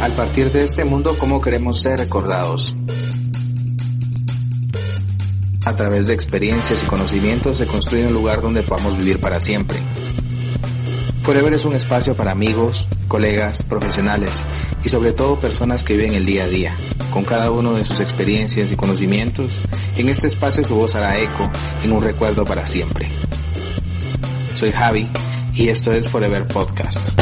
Al partir de este mundo, ¿cómo queremos ser recordados? A través de experiencias y conocimientos se construye un lugar donde podamos vivir para siempre. Forever es un espacio para amigos, colegas, profesionales y sobre todo personas que viven el día a día. Con cada uno de sus experiencias y conocimientos, en este espacio su voz hará eco en un recuerdo para siempre. Soy Javi y esto es Forever Podcast.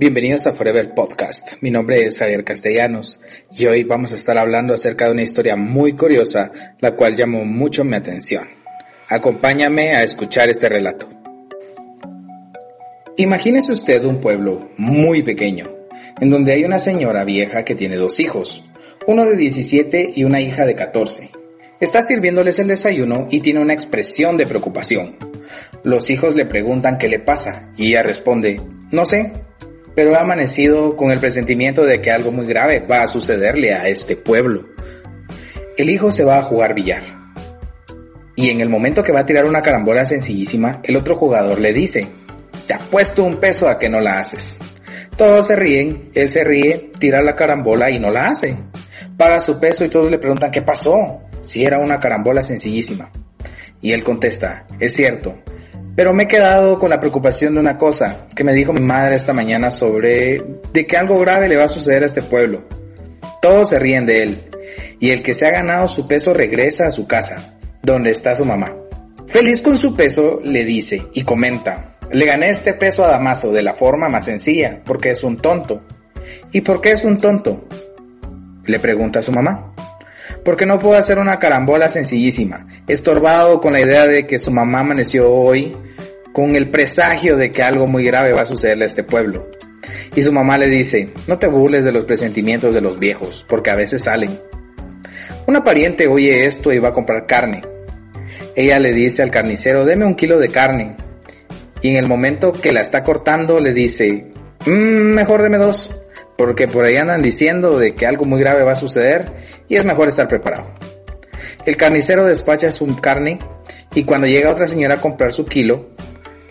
Bienvenidos a Forever Podcast. Mi nombre es Javier Castellanos y hoy vamos a estar hablando acerca de una historia muy curiosa, la cual llamó mucho mi atención. Acompáñame a escuchar este relato. Imagínese usted un pueblo muy pequeño, en donde hay una señora vieja que tiene dos hijos, uno de 17 y una hija de 14. Está sirviéndoles el desayuno y tiene una expresión de preocupación. Los hijos le preguntan qué le pasa y ella responde, no sé, pero ha amanecido con el presentimiento de que algo muy grave va a sucederle a este pueblo. El hijo se va a jugar billar. Y en el momento que va a tirar una carambola sencillísima, el otro jugador le dice, te puesto un peso a que no la haces. Todos se ríen, él se ríe, tira la carambola y no la hace. Paga su peso y todos le preguntan qué pasó, si era una carambola sencillísima. Y él contesta, es cierto, pero me he quedado con la preocupación de una cosa que me dijo mi madre esta mañana sobre de que algo grave le va a suceder a este pueblo. Todos se ríen de él y el que se ha ganado su peso regresa a su casa, donde está su mamá. Feliz con su peso, le dice y comenta, le gané este peso a Damaso de la forma más sencilla, porque es un tonto. ¿Y por qué es un tonto? Le pregunta a su mamá porque no puedo hacer una carambola sencillísima, estorbado con la idea de que su mamá amaneció hoy con el presagio de que algo muy grave va a sucederle a este pueblo. Y su mamá le dice, no te burles de los presentimientos de los viejos, porque a veces salen. Una pariente oye esto y va a comprar carne. Ella le dice al carnicero, deme un kilo de carne. Y en el momento que la está cortando le dice, mmm, mejor deme dos porque por ahí andan diciendo de que algo muy grave va a suceder y es mejor estar preparado. El carnicero despacha su carne y cuando llega otra señora a comprar su kilo,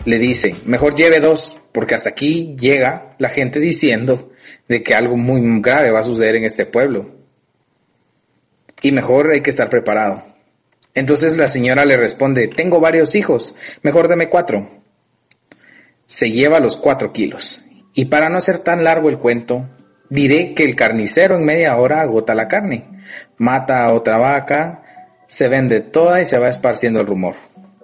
le dice, mejor lleve dos, porque hasta aquí llega la gente diciendo de que algo muy grave va a suceder en este pueblo. Y mejor hay que estar preparado. Entonces la señora le responde, tengo varios hijos, mejor deme cuatro. Se lleva los cuatro kilos. Y para no hacer tan largo el cuento, Diré que el carnicero en media hora agota la carne, mata a otra vaca, se vende toda y se va esparciendo el rumor.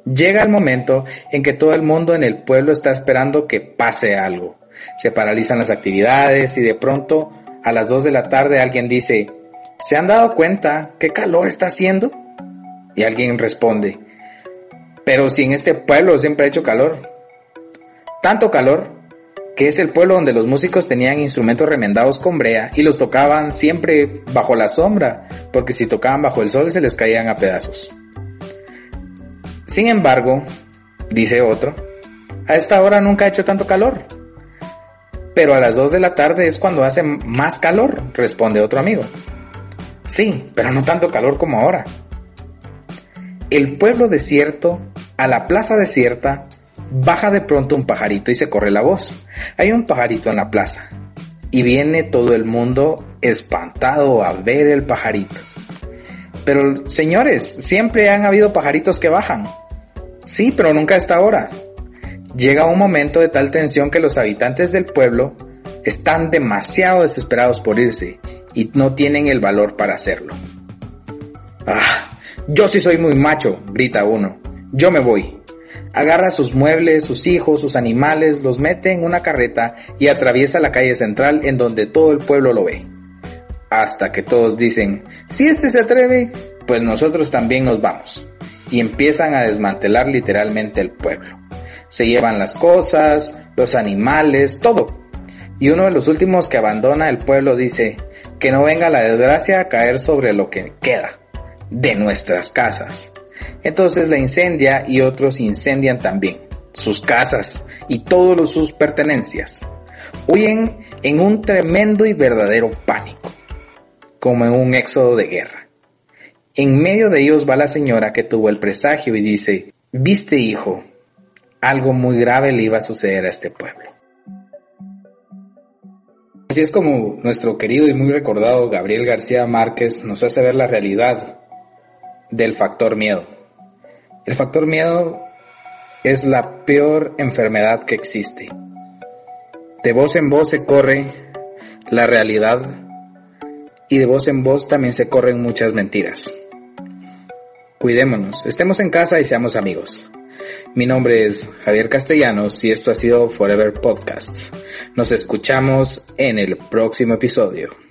Llega el momento en que todo el mundo en el pueblo está esperando que pase algo. Se paralizan las actividades y de pronto a las 2 de la tarde alguien dice, ¿se han dado cuenta qué calor está haciendo? Y alguien responde, pero si en este pueblo siempre ha hecho calor. Tanto calor que es el pueblo donde los músicos tenían instrumentos remendados con brea y los tocaban siempre bajo la sombra, porque si tocaban bajo el sol se les caían a pedazos. Sin embargo, dice otro, a esta hora nunca ha hecho tanto calor. Pero a las 2 de la tarde es cuando hace más calor, responde otro amigo. Sí, pero no tanto calor como ahora. El pueblo desierto, a la plaza desierta, Baja de pronto un pajarito y se corre la voz. Hay un pajarito en la plaza. Y viene todo el mundo espantado a ver el pajarito. Pero señores, siempre han habido pajaritos que bajan. Sí, pero nunca a esta hora. Llega un momento de tal tensión que los habitantes del pueblo están demasiado desesperados por irse y no tienen el valor para hacerlo. Ah, yo sí soy muy macho, grita uno. Yo me voy. agarra sus muebles, sus hijos, sus animales, los mete en una carreta y atraviesa la calle central en donde todo el pueblo lo ve. Hasta que todos dicen, si este se atreve, pues nosotros también nos vamos. Y empiezan a desmantelar literalmente el pueblo. Se llevan las cosas, los animales, todo. Y uno de los últimos que abandona el pueblo dice, que no venga la desgracia a caer sobre lo que queda de nuestras casas. Entonces la incendia y otros incendian también sus casas y todas sus pertenencias. Huyen en un tremendo y verdadero pánico, como en un éxodo de guerra. En medio de ellos va la señora que tuvo el presagio y dice, viste hijo, algo muy grave le iba a suceder a este pueblo. Así es como nuestro querido y muy recordado Gabriel García Márquez nos hace ver la realidad del factor miedo. El factor miedo es la peor enfermedad que existe. De voz en voz se corre la realidad y de voz en voz también se corren muchas mentiras. Cuidémonos, estemos en casa y seamos amigos. Mi nombre es Javier Castellanos y esto ha sido Forever Podcast. Nos escuchamos en el próximo episodio.